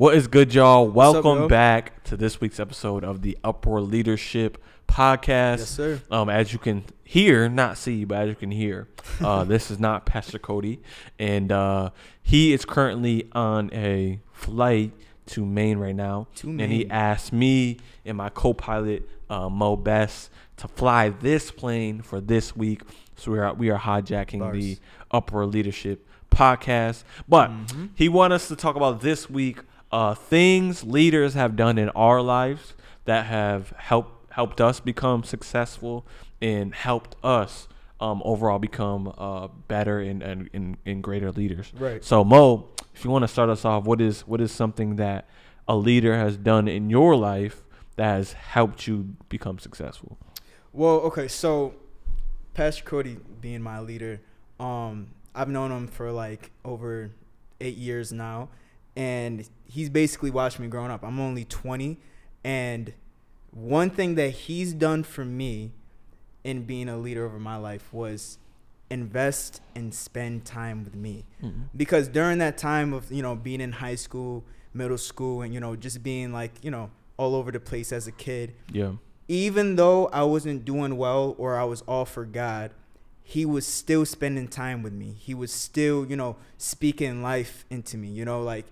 What is good, y'all? Welcome yo? back to this week's episode of the Upward Leadership Podcast. Yes, sir. Um, as you can hear, not see, but as you can hear, uh, this is not Pastor Cody, and uh, he is currently on a flight to Maine right now. To Maine. And he asked me and my co-pilot uh, Mo Best to fly this plane for this week. So we are we are hijacking the Bars. Upward Leadership Podcast, but Mhm. he want us to talk about this week uh, things leaders have done in our lives that have helped helped us become successful and helped us um, overall become uh, better and, and, and, and greater leaders. Right. So Mo, if you want to start us off, what is what is something that a leader has done in your life that has helped you become successful? Well, okay, so Pastor Cody being my leader, um, I've known him for like over eight years now, and he's basically watched me growing up. I'm only 20, and one thing that he's done for me in being a leader over my life was invest and spend time with me mm-hmm. because during that time of you know being in high school middle school and you know just being like you know all over the place as a kid Yeah. even though I wasn't doing well or I was all for God, he was still spending time with me. He was still, you know, speaking life into me, you know, like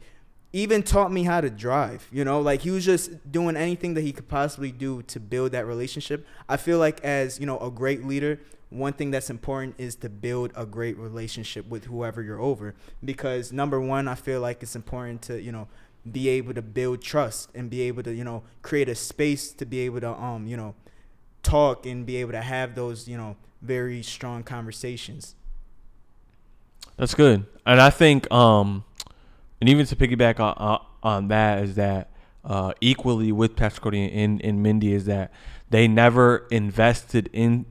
even taught me how to drive, you know, like he was just doing anything that he could possibly do to build that relationship. I feel like as, you know, a great leader, one thing that's important is to build a great relationship with whoever you're over because number one, I feel like it's important to, you know, be able to build trust and be able to you know create a space to be able to um you know talk and be able to have those you know very strong conversations. That's good, and I think, um, and even to piggyback on on, on that is that uh, equally with Pastor Cody and, and Mindy is that they never invested in,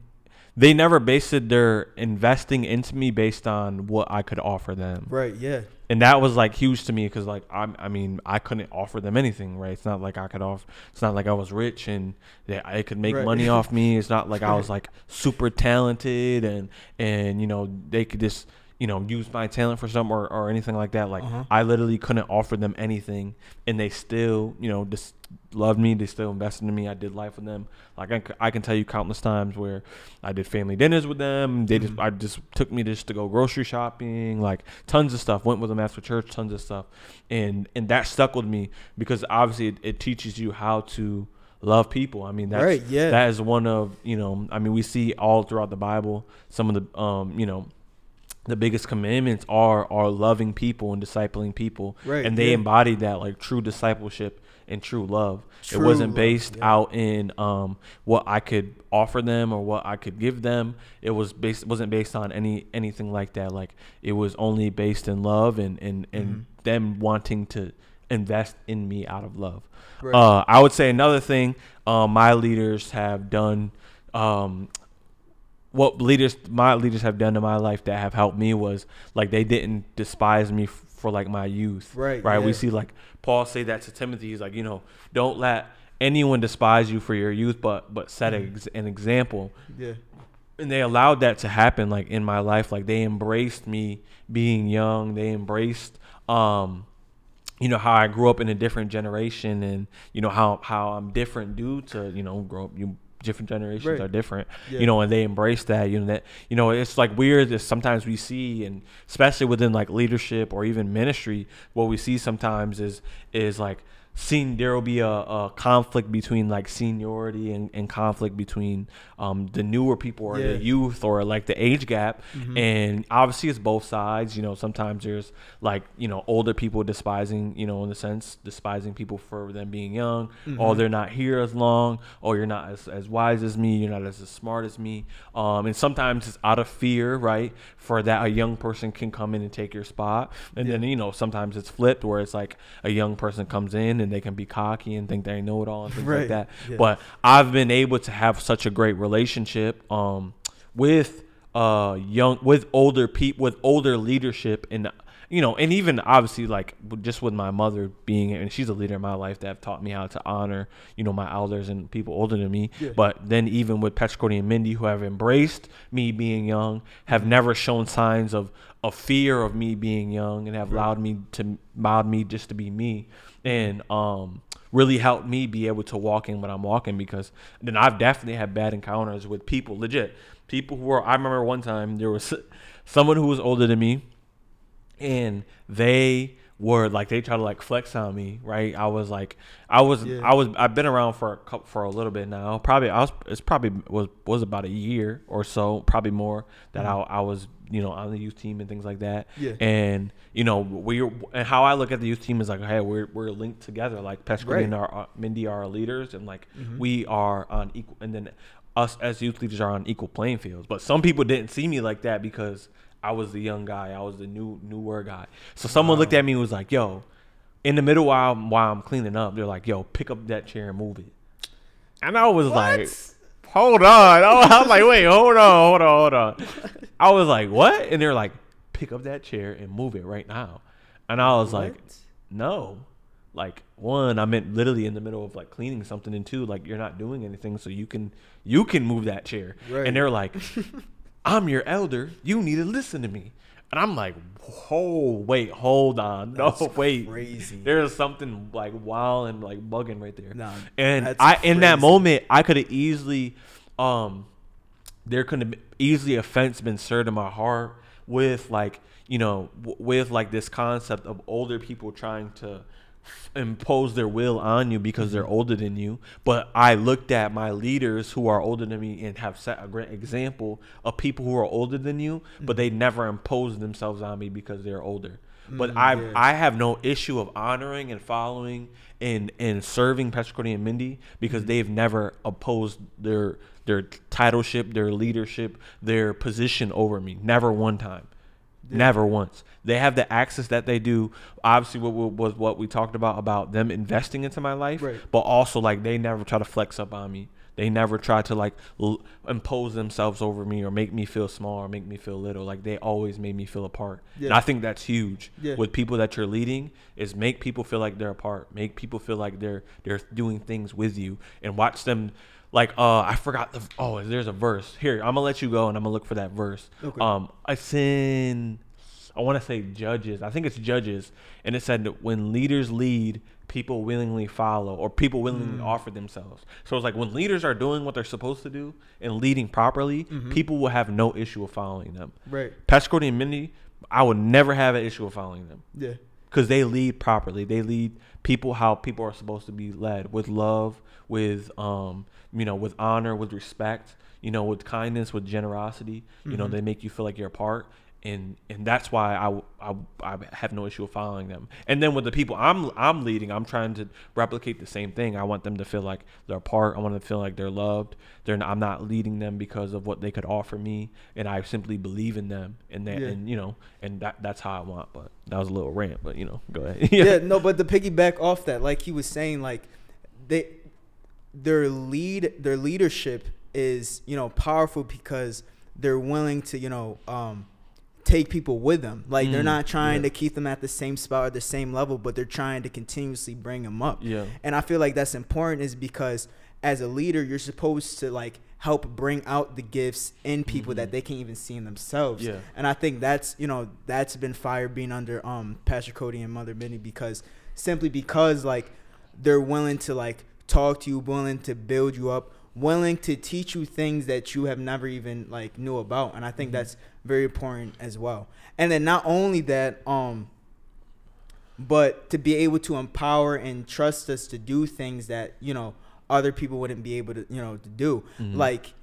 they never based their investing into me based on what I could offer them, right yeah and that was like huge to me because like I'm, I mean I couldn't offer them anything, right? It's not like I could offer. It's not like I was rich and I could make Right. money off me. It's not like I was like super talented and and you know they could just you know use my talent for something or, or anything like that. Like Uh-huh. I literally couldn't offer them anything, and they still you know just loved me. They still invested in me. I did life with them. Like I can tell you countless times where I did family dinners with them. They just Mhm. I just took me just to go grocery shopping, like tons of stuff. Went with them after church, tons of stuff, and and that stuck with me because obviously it, it teaches you how to love people. I mean that's right yeah that is one of you know I mean we see all throughout the Bible some of the um you know the biggest commandments are are loving people and discipling people right and they yeah. embodied that like true discipleship and true love. it wasn't love, based yeah. out in um, what I could offer them or what I could give them. It was based wasn't based on any anything like that. Like it was only based in love and and and Mhm. them wanting to invest in me out of love. right. Uh, I would say another thing uh, my leaders have done. Um, what leaders my leaders have done in my life that have helped me was like they didn't despise me f- for like my youth right right? We see like paul say that to timothy he's like you know don't let anyone despise you for your youth but but set a Mhm. ex- an example. Yeah. And they allowed that to happen like in my life like they embraced me being young they embraced um you know how I grew up in a different generation and you know how how I'm different due to you know grow up you different generations Right. are different yeah you know and they embrace that you know that you know it's like weird that sometimes we see and especially within like leadership or even ministry what we see sometimes is is like seen there will be a, a conflict between like seniority and, and conflict between um, the newer people or Yeah. the youth or like the age gap. Mhm. and obviously it's both sides you know sometimes there's like you know older people despising you know in the sense despising people for them being young. Oh Mhm. they're not here as long. Or you're not as, as wise as me. You're not as, as smart as me. Um, and sometimes it's out of fear right for that a young person can come in and take your spot. And then you know sometimes it's flipped where it's like a young person comes in and they can be cocky and think they know it all and things like that Yeah. but I've been able to have such a great relationship um, with uh, young with older people with older leadership and you know, and even obviously like just with my mother being, and she's a leader in my life that have taught me how to honor, you know, my elders and people older than me. Yeah. But then even with Pastor Cody and Mindy, who have embraced me being young, have Mm-hmm. never shown signs of of fear of me being young, and have Right. allowed me to allowed me just to be me, and um really helped me be able to walk in what I'm walking because then I've definitely had bad encounters with people, legit people who are. I remember one time there was someone who was older than me and they were like they tried to like flex on me right i was like i was Yeah. i was i've been around for a couple for a little bit now probably i was it's probably was was about a year or so probably more that I, I was you know on the youth team and things like that Yeah. and you know we and how i look at the youth team is like hey we're, we're linked together like Pastor Cody Right. and our uh, mindy are our leaders and like Mhm. we are on equal and then us as youth leaders are on equal playing fields but some people didn't see me like that because I was the young guy. I was the new newer guy. So someone looked at me and was like, "Yo," in the middle while I'm, while I'm cleaning up, they're like, "Yo, pick up that chair and move it." And I was like, "Hold on!" I was like, "Wait, hold on, hold on, hold on." I was like, "What?" And they're like, "Pick up that chair and move it right now." And I was like, "No." Like one, I meant literally in the middle of like cleaning something, and two, like you're not doing anything, so you can you can move that chair. Right. And they're like, I'm your elder. You need to listen to me. And I'm like, whoa, wait, hold on. No, That's wait. crazy. There's something like wild and like bugging right there. Nah, and I in that moment I could have easily um there could have easily offense been stirred in my heart with like, you know, w- with like this concept of older people trying to impose their will on you because they're older than you. But I looked at my leaders who are older than me and have set a great example of people who are older than you, but they never imposed themselves on me because they're older. But Mm, I yeah. I have no issue of honoring and following and and serving Pastor Cody and Mindy because Mm-hmm. they've never opposed their their titleship, their leadership, their position over me. Never one time. Yeah. Never once. They have the access that they do. Obviously, what was what we talked about about them investing into my life, Right. but also like they never try to flex up on me. They never try to like l- impose themselves over me or make me feel small or make me feel little. Like they always made me feel a part. And I think that's huge Yeah. with people that you're leading is make people feel like they're a part. Make people feel like they're they're doing things with you and watch them like uh I forgot the oh there's a verse. Here, I'm gonna let you go and I'm gonna look for that verse. Okay. Um it's in I want to say judges. I think it's judges and it said that when leaders lead, people willingly follow or people willingly Mm. offer themselves. So it's like when leaders are doing what they're supposed to do and leading properly, Mhm. people will have no issue of following them. Right. Pastor Cody and Mindy, I would never have an issue of following them Yeah. Because they lead properly. They lead people how people are supposed to be led with love, with um, you know, with honor, with respect, you know, with kindness, with generosity. You know, Mhm. they make you feel like you're a part, and and that's why I, I I have no issue with following them. And then with the people I'm I'm leading, I'm trying to replicate the same thing. I want them to feel like they're part. I want them to feel like they're loved. They're not, I'm not leading them because of what they could offer me, and I simply believe in them, and that Yeah. and you know, and that that's how I want. But that was a little rant, but you know, go ahead. yeah. no, but the piggyback off that, like he was saying, like they their lead their leadership is, you know, powerful because they're willing to, you know, um take people with them. Like they're Mm, not trying yeah. to keep them at the same spot or the same level, but they're trying to continuously bring them up. Yeah. And I feel like that's important is because as a leader, you're supposed to like help bring out the gifts in people that Mhm. they can't even see in themselves. Yeah. And I think that's you know that's been fire being under um Pastor Cody and Mother Mindy because simply because like they're willing to like talk to you, willing to build you up, willing to teach you things that you have never even like knew about. And I think Mhm. that's very important as well. And then not only that, um but to be able to empower and trust us to do things that you know other people wouldn't be able to you know to do Mhm. like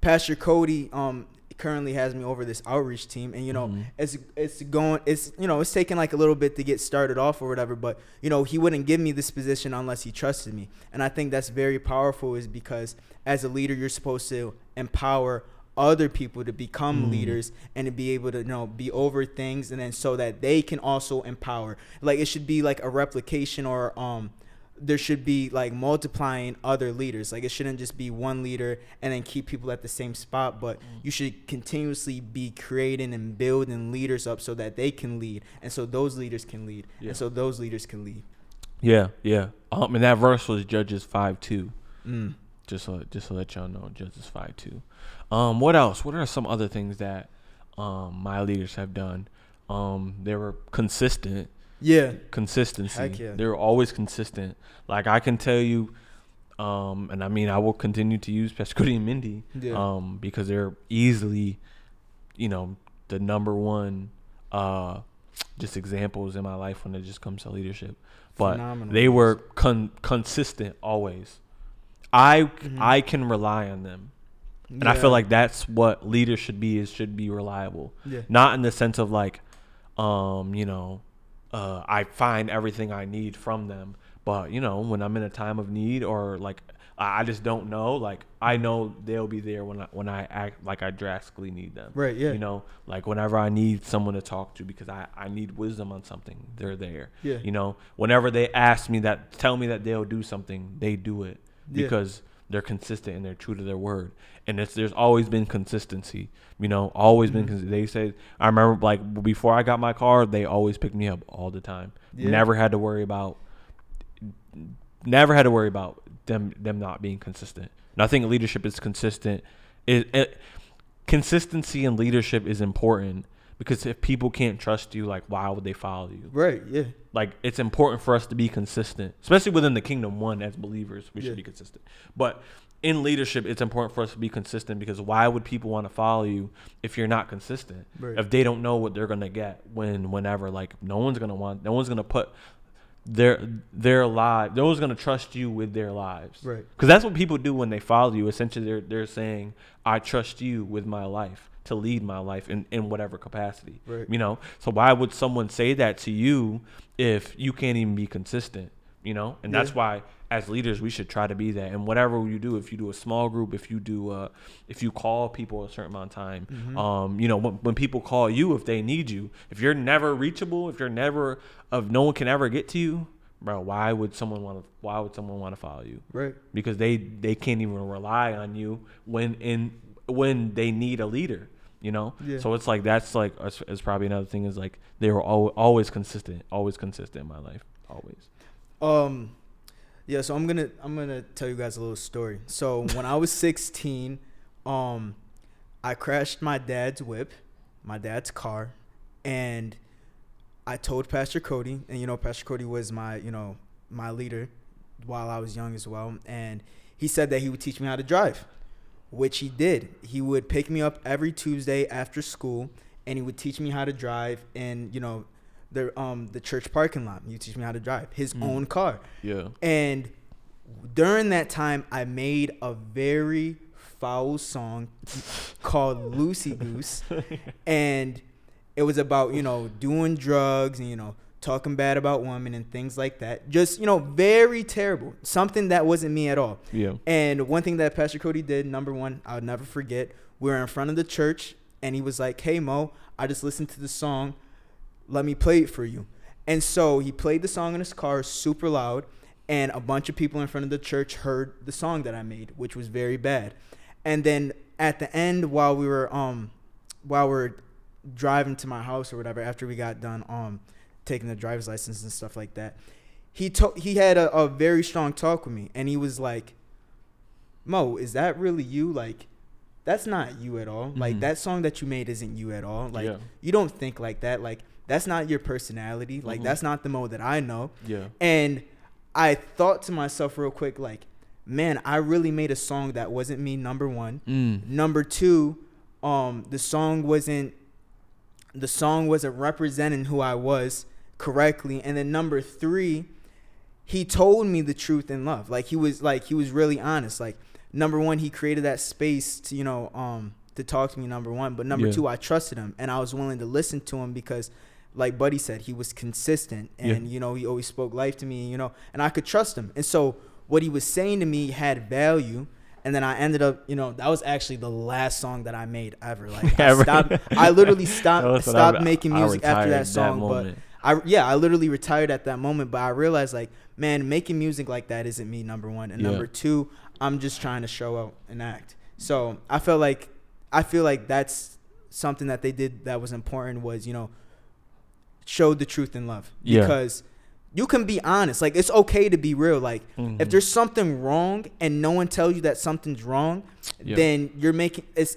pastor cody um currently has me over this outreach team and you know Mhm. it's it's going it's you know it's taking like a little bit to get started off or whatever but you know he wouldn't give me this position unless he trusted me and i think that's very powerful is because as a leader you're supposed to empower other people to become Mm. leaders and to be able to you know be over things and then so that they can also empower like it should be like a replication or um there should be like multiplying other leaders. Like it shouldn't just be one leader and then keep people at the same spot, but Mm. you should continuously be creating and building leaders up so that they can lead, and so those leaders can lead, Yeah. and so those leaders can lead. Yeah, yeah. Um, and that verse was Judges five two. Mm. Just so just to let y'all know, Judges five two. Um, what else? What are some other things that um my leaders have done? Um, they were consistent. Yeah. Consistency. Yeah. They were always consistent. Like I can tell you, um, and I mean I will continue to use Pastor and Mindy, Yeah. um, because they're easily, you know, the number one, uh, just examples in my life when it just comes to leadership. But Phenomenal they were con- consistent always. I Mhm. I can rely on them, and I feel like that's what leaders should be. Is should be reliable, yeah. not in the sense of like, um, you know, uh, I find everything I need from them. But you know, when I'm in a time of need or like I I just don't know, like I know they'll be there when I when I act like I drastically need them. Right. Yeah. You know, like whenever I need someone to talk to because I, I need wisdom on something, they're there. Yeah. You know, whenever they ask me that, tell me that they'll do something, they do it Yeah. because they're consistent and they're true to their word. And it's there's always been consistency. You know, always been. Mhm. Cons- they say I remember like before I got my car, they always picked me up all the time. Yeah. Never had to worry about. Never had to worry about them them not being consistent. And I think leadership is consistent. It, it consistency in leadership is important because if people can't trust you, like why would they follow you? Right. Yeah. Like it's important for us to be consistent, especially within the kingdom. One as believers, we Yeah. should be consistent. But in leadership, it's important for us to be consistent because why would people want to follow you if you're not consistent? Right. If they don't know what they're gonna get when, whenever, like no one's gonna want, no one's gonna put their their lives, no one's gonna trust you with their lives. Right. Because that's what people do when they follow you. Essentially, they're they're saying, "I trust you with my life to lead my life in in whatever capacity." Right. You know. So why would someone say that to you if you can't even be consistent? You know. And that's Yeah. why, as leaders, we should try to be that. And whatever you do, if you do a small group, if you do, uh, if you call people a certain amount of time, Mhm. um, you know, when, when people call you, if they need you, if you're never reachable, if you're never, if no one can ever get to you, bro, why would someone want to? Why would someone want to follow you? Right. because they they can't even rely on you when in when they need a leader you know Yeah. so it's like that's like is probably another thing is like they were al- always consistent always consistent in my life always Um, yeah. So I'm gonna I'm gonna tell you guys a little story. So when I was 16, um, I crashed my dad's whip, my dad's car, and I told Pastor Cody, and you know Pastor Cody was my you know my leader while I was young as well, and he said that he would teach me how to drive, which he did. He would pick me up every Tuesday after school, and he would teach me how to drive, and you know. The um the church parking lot. Would teach me how to drive his Mm. own car. yeah And during that time, I made a very foul song called Lucy Goose. And it was about, you know, doing drugs and, you know, talking bad about women and things like that. Just, you know, very terrible. Something that wasn't me at all. yeah And one thing that Pastor Cody did, number one, I'll never forget, we were in front of the church and he was like, Hey Mo, I just listened to the song. Let me play it for you. And so he played the song in his car super loud, and a bunch of people in front of the church heard the song that I made, which was very bad. And then at the end, while we were um while we are driving to my house or whatever, after we got done um taking the driver's license and stuff like that, he told he had a, a very strong talk with me and he was like mo is that really you? Like that's not you at all. Like Mhm. that song that you made isn't you at all. Like Yeah. you don't think like that. Like that's not your personality. Like Mhm. that's not the mo that i know. Yeah. And i thought to myself real quick like man i really made a song that wasn't me number one. Mm. Number two, um, the song wasn't the song wasn't representing who I was correctly. And then number three, he told me the truth in love. Like he was like he was really honest. Like number one, he created that space to, you know, um, to talk to me, number one. But number Yeah. two, I trusted him and I was willing to listen to him because like Buddy said, he was consistent and Yeah. you know, he always spoke life to me, you know, and I could trust him. And so what he was saying to me had value. And then I ended up, you know, that was actually the last song that I made ever. Like I stopped, I literally stopped stopped I- making music after that song. but moment. I yeah, I literally retired at that moment, but I realized like, man, making music like that isn't me. Number one, and Yeah. number two, I'm just trying to show out and act. So I felt like I feel like that's something that they did that was important was you know showed the truth in love Yeah. because you can be honest like it's okay to be real like Mhm. if there's something wrong and no one tells you that something's wrong then you're making it's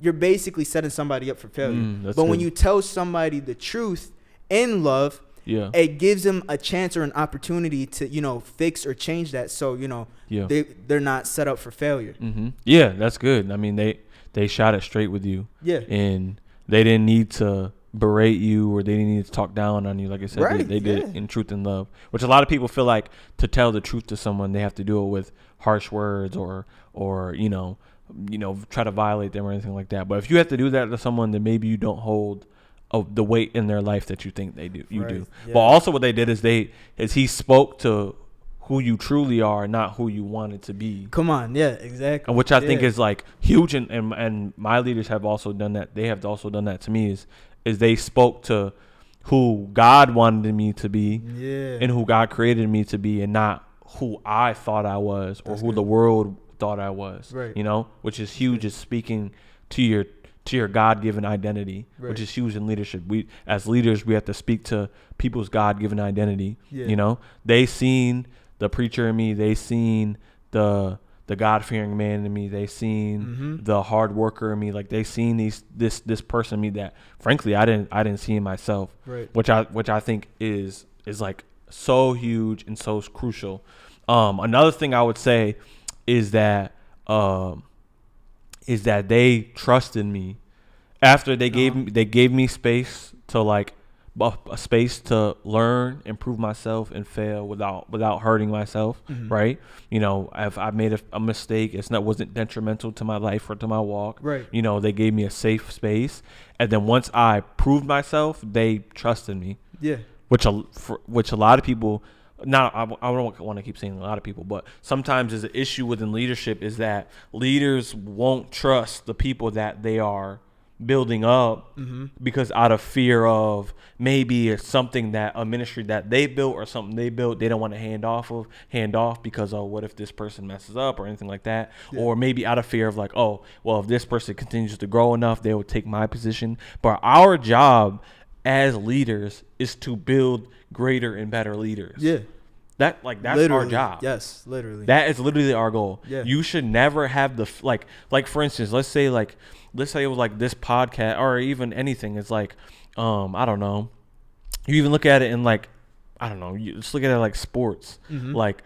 you're basically setting somebody up for failure Mm, but when you tell somebody the truth in love yeah, it gives them a chance or an opportunity to you know fix or change that so you know yeah, they they're not set up for failure hmm yeah. That's good. I mean, they they shot it straight with you, yeah and they didn't need to berate you or they didn't need to talk down on you. Like I said, Right, they, they did it in truth and love, which a lot of people feel like to tell the truth to someone they have to do it with harsh words or or you know you know try to violate them or anything like that. But if you have to do that to someone, then maybe you don't hold. Of the weight in their life that you think they do, you Right, do. yeah. But also, what they did is they is he spoke to who you truly are, not who you wanted to be. come on yeah exactly which I think is like huge, and, and and my leaders have also done that. They have also done that to me. Is is they spoke to who God wanted me to be, yeah and who God created me to be, and not who I thought I was or That's who good. the world thought I was. Right. You know, which is huge. Is speaking to your to your God given identity, Right. which is huge in leadership. We as leaders we have to speak to people's God given identity. Yeah. You know, they seen the preacher in me. They seen the the God fearing man in me. They seen Mhm. the hard worker in me. Like they seen these this this person in me that frankly I didn't I didn't see in myself. right Which I which I think is is like so huge and so crucial. Um, another thing I would say is that um, is that they trusted me after they gave me they gave me space to like a space to learn, improve myself, and fail without without hurting myself. Mhm. Right? You know, if I made a, a mistake, it's not wasn't detrimental to my life or to my walk. right You know, they gave me a safe space, and then once I proved myself, they trusted me yeah which a for, which a lot of people not I, I don't want to keep saying a lot of people but sometimes is an issue within leadership is that leaders won't trust the people that they are building up mm-hmm. because out of fear of maybe it's something that a ministry that they built or something they built they don't want to hand off of hand off because oh what if this person messes up or anything like that Yeah. or maybe out of fear of like oh well if this person continues to grow enough they will take my position but our job as leaders is to build greater and better leaders yeah that like that's literally our job yes literally that is literally our goal. Yeah. You should never have the like like for instance, let's say like let's say it was like this podcast or even anything. It's like um I don't know. You even look at it in like I don't know. You just look at it like sports. Mhm. Like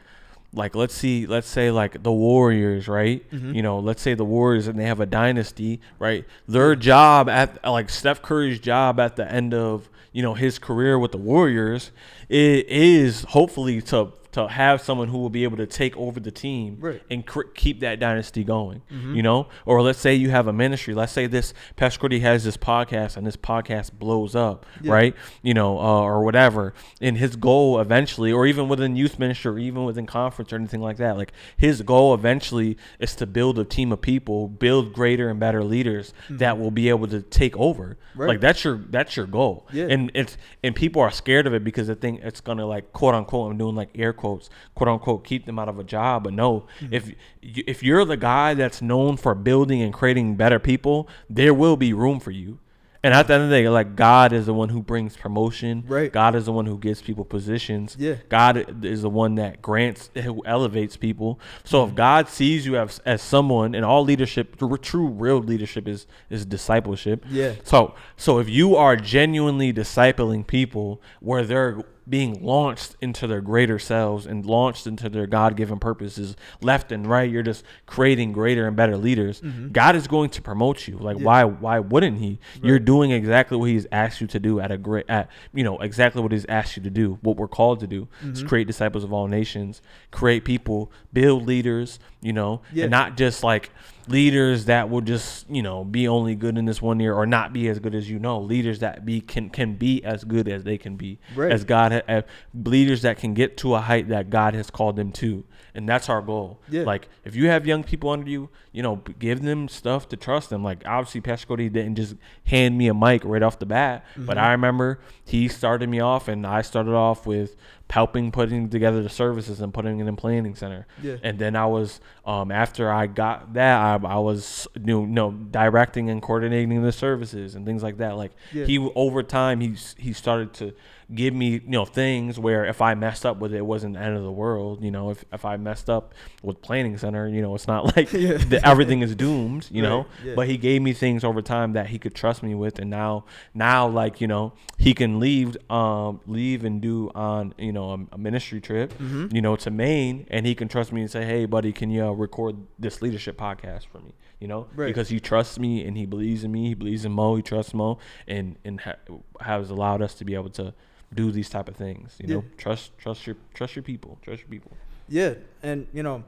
like let's see let's say like the Warriors, right? Mhm. You know, let's say the Warriors and they have a dynasty, right? Their job at like Steph Curry's job at the end of, you know, his career with the Warriors it is hopefully to to have someone who will be able to take over the team Right. and cr- keep that dynasty going. Mhm. You know, or let's say you have a ministry. Let's say this Pastor Cody has this podcast and this podcast blows up, Yeah. right? You know, uh, or whatever. And his goal eventually, or even within youth ministry, or even within conference or anything like that, like his goal eventually is to build a team of people, build greater and better leaders that will be able to take over. Mm-hmm. Right. Like that's your that's your goal. Yeah. And it's and people are scared of it because they think it's gonna like quote unquote I'm doing like air quotes quote unquote keep them out of a job. But no, Mm-hmm. if if you're the guy that's known for building and creating better people, there will be room for you. And at the end of the day, like God is the one who brings promotion. Right. God is the one who gives people positions. Yeah. God is the one that grants, who elevates people. So Mm-hmm. if God sees you as, as someone, and all leadership, true, real leadership is is discipleship. Yeah. So so if you are genuinely discipling people where they're being launched into their greater selves and launched into their God-given purposes left and right, you're just creating greater and better leaders. God is going to promote you. Like Mm-hmm. Yeah. why why wouldn't he? You're doing exactly what he's asked you to do at a great at you know exactly what he's asked you to do. What we're called to do is Mm-hmm. create disciples of all nations, create people, build leaders, you know, Yeah. and not just like leaders that will just you know be only good in this one year or not be as good as you know leaders that be can can be as good as they can be Right. as god uh, leaders that can get to a height that god has called them to and that's our goal. Yeah. Like if you have young people under you, you know, give them stuff to trust them. Like obviously, Pastor Cody didn't just hand me a mic right off the bat, but Mhm. I remember he started me off, and I started off with helping putting together the services and putting it in planning center. Yeah. And then I was um, after I got that I, I was you know, directing and coordinating the services and things like that. Like Yeah. he over time he he started to give me you know things where if I messed up with it, it wasn't the end of the world. You know if if I messed up with planning center, you know it's not like Yeah. the, everything is doomed. You Right, know, yeah. but he gave me things over time that he could trust me with, and now now like you know he can leave um leave and do on you know a, a ministry trip Mhm. you know, to Maine, and he can trust me and say, "Hey, buddy, can you uh, record this leadership podcast for me?" You know, Right. because he trusts me and he believes in me. He believes in Mo. He trusts Mo, and and ha- has allowed us to be able to do these type of things. You know, trust trust your trust your people. Trust your people. Yeah, and you know,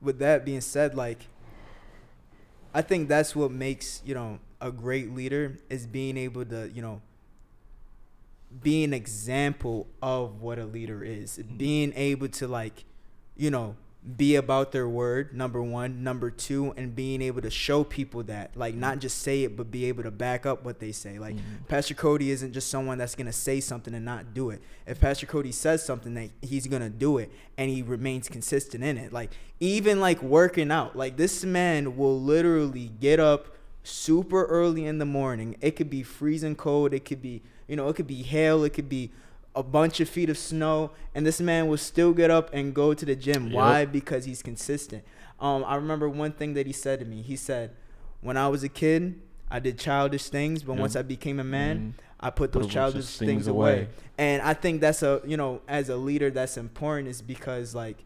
with that being said, like I think that's what makes, you know, a great leader is being able to, you know, be an example of what a leader is. Mm-hmm. Being able to like, you know, be about their word, number 1, number 2, and being able to show people that, like not just say it but be able to back up what they say. Like Mhm. Pastor Cody isn't just someone that's going to say something and not do it. If Pastor Cody says something, that he's going to do it and he remains consistent in it. Like even like working out, like this man will literally get up super early in the morning. It could be freezing cold, it could be, you know, it could be hail, it could be a bunch of feet of snow and this man will still get up and go to the gym. Yep. Why? Because he's consistent. Um I remember one thing that he said to me. He said, "When I was a kid, I did childish things, but Yeah. once I became a man, Mhm. I put those childish things things away. away. And I think that's a you know, as a leader that's important is because like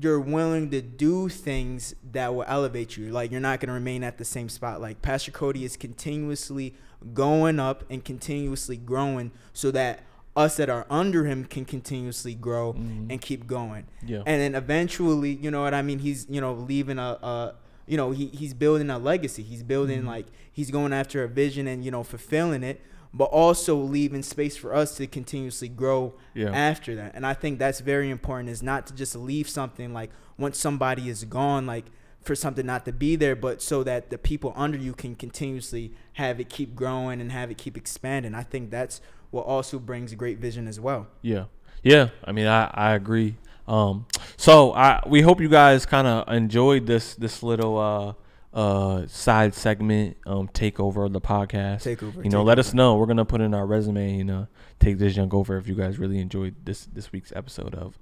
you're willing to do things that will elevate you. Like you're not gonna remain at the same spot. Like Pastor Cody is continuously going up and continuously growing so that us that are under him can continuously grow Mhm. and keep going Yeah. and then eventually you know what i mean he's you know leaving a, a you know he, he's building a legacy he's building Mhm. like he's going after a vision and you know fulfilling it but also leaving space for us to continuously grow Yeah. after that and i think that's very important is not to just leave something like once somebody is gone like for something not to be there but so that the people under you can continuously have it keep growing and have it keep expanding i think that's what also brings great vision as well Yeah. Yeah. I mean, I, I agree. Um, so I, we hope you guys kind of enjoyed this, this little, uh, uh, side segment, um, takeover of the podcast. take over you know, let us know. We're going to put in our resume, you know, take this young over if you guys really enjoyed this, this week's episode of,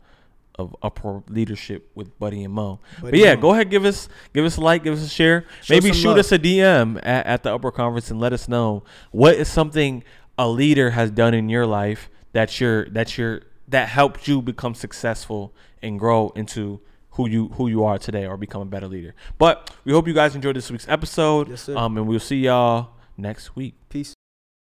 of Upward Leadership with Buddy and Mo. But yeah, go ahead, give us give us a like, give us a share. Show Maybe shoot love. us a DM at, at the upper conference and let us know what is something a leader has done in your life that you're that you're that helped you become successful and grow into who you who you are today or become a better leader. But we hope you guys enjoyed this week's episode. Yes, sir. Um, and we'll see y'all next week.